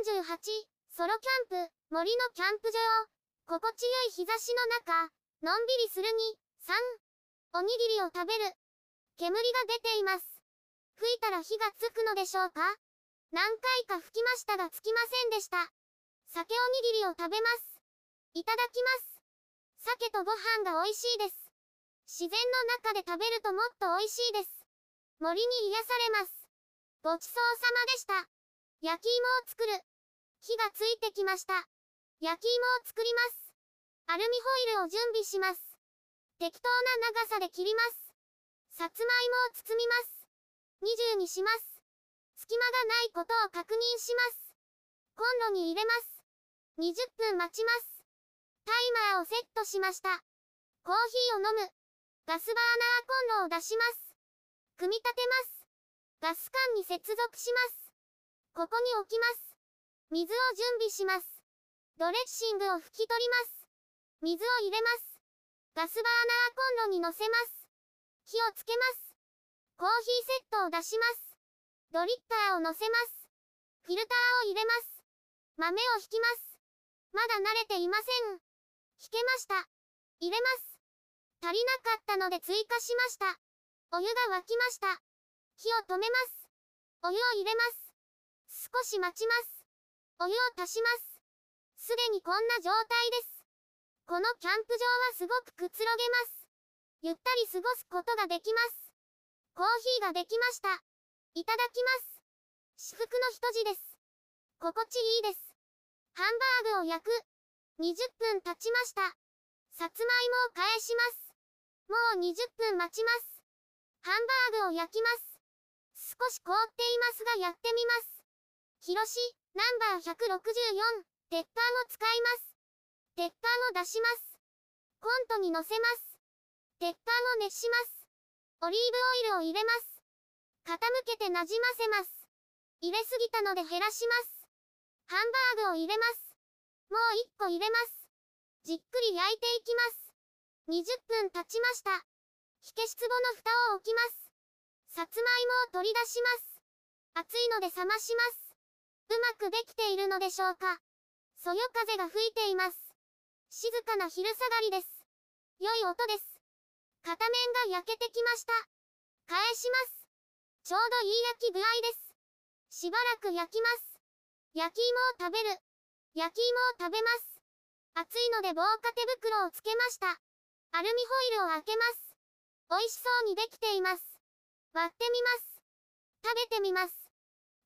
38、ソロキャンプ、森のキャンプ場。心地よい日差しの中、のんびりするに、3、おにぎりを食べる。煙が出ています。吹いたら火がつくのでしょうか？何回か吹きましたがつきませんでした。酒おにぎりを食べます。いただきます。鮭とご飯が美味しいです。自然の中で食べるともっと美味しいです。森に癒されます。ごちそうさまでした。焼き芋を作る。火がついてきました。焼き芋を作ります。アルミホイルを準備します。適当な長さで切ります。さつまいもを包みます。20にします。隙間がないことを確認します。コンロに入れます。20分待ちます。タイマーをセットしました。コーヒーを飲む。ガスバーナーコンロを出します。組み立てます。ガス管に接続します。ここに置きます。水を準備します。ドレッシングを拭き取ります。水を入れます。ガスバーナーコンロに乗せます。火をつけます。コーヒーセットを出します。ドリッパーを乗せます。フィルターを入れます。豆を引きます。まだ慣れていません。引けました。入れます。足りなかったので追加しました。お湯が沸きました。火を止めます。お湯を入れます。少し待ちます。お湯を足します。すでにこんな状態です。このキャンプ場はすごくくつろげます。ゆったり過ごすことができます。コーヒーができました。いただきます。至福の一字です。心地いいです。ハンバーグを焼く。20分経ちました。さつまいもを返します。もう20分待ちます。ハンバーグを焼きます。少し凍っていますがやってみます。広し、ナンバー164、鉄板を使います。鉄板を出します。コントに乗せます。鉄板を熱します。オリーブオイルを入れます。傾けてなじませます。入れすぎたので減らします。ハンバーグを入れます。もう1個入れます。じっくり焼いていきます。20分経ちました。火消し壺の蓋を置きます。さつまいもを取り出します。熱いので冷まします。うまくできているのでしょうかそよ風が吹いています。静かな昼下がりです。良い音です。片面が焼けてきました。返します。ちょうどいい焼き具合です。しばらく焼きます。焼き芋を食べる。焼き芋を食べます。熱いので防火手袋をつけました。アルミホイルを開けます。美味しそうにできています。割ってみます。食べてみます。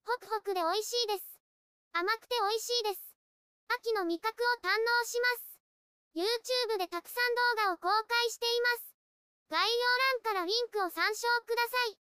ホクホクで美味しいです。甘くて美味しいです。秋の味覚を堪能します。YouTube でたくさん動画を公開しています。概要欄からリンクを参照ください。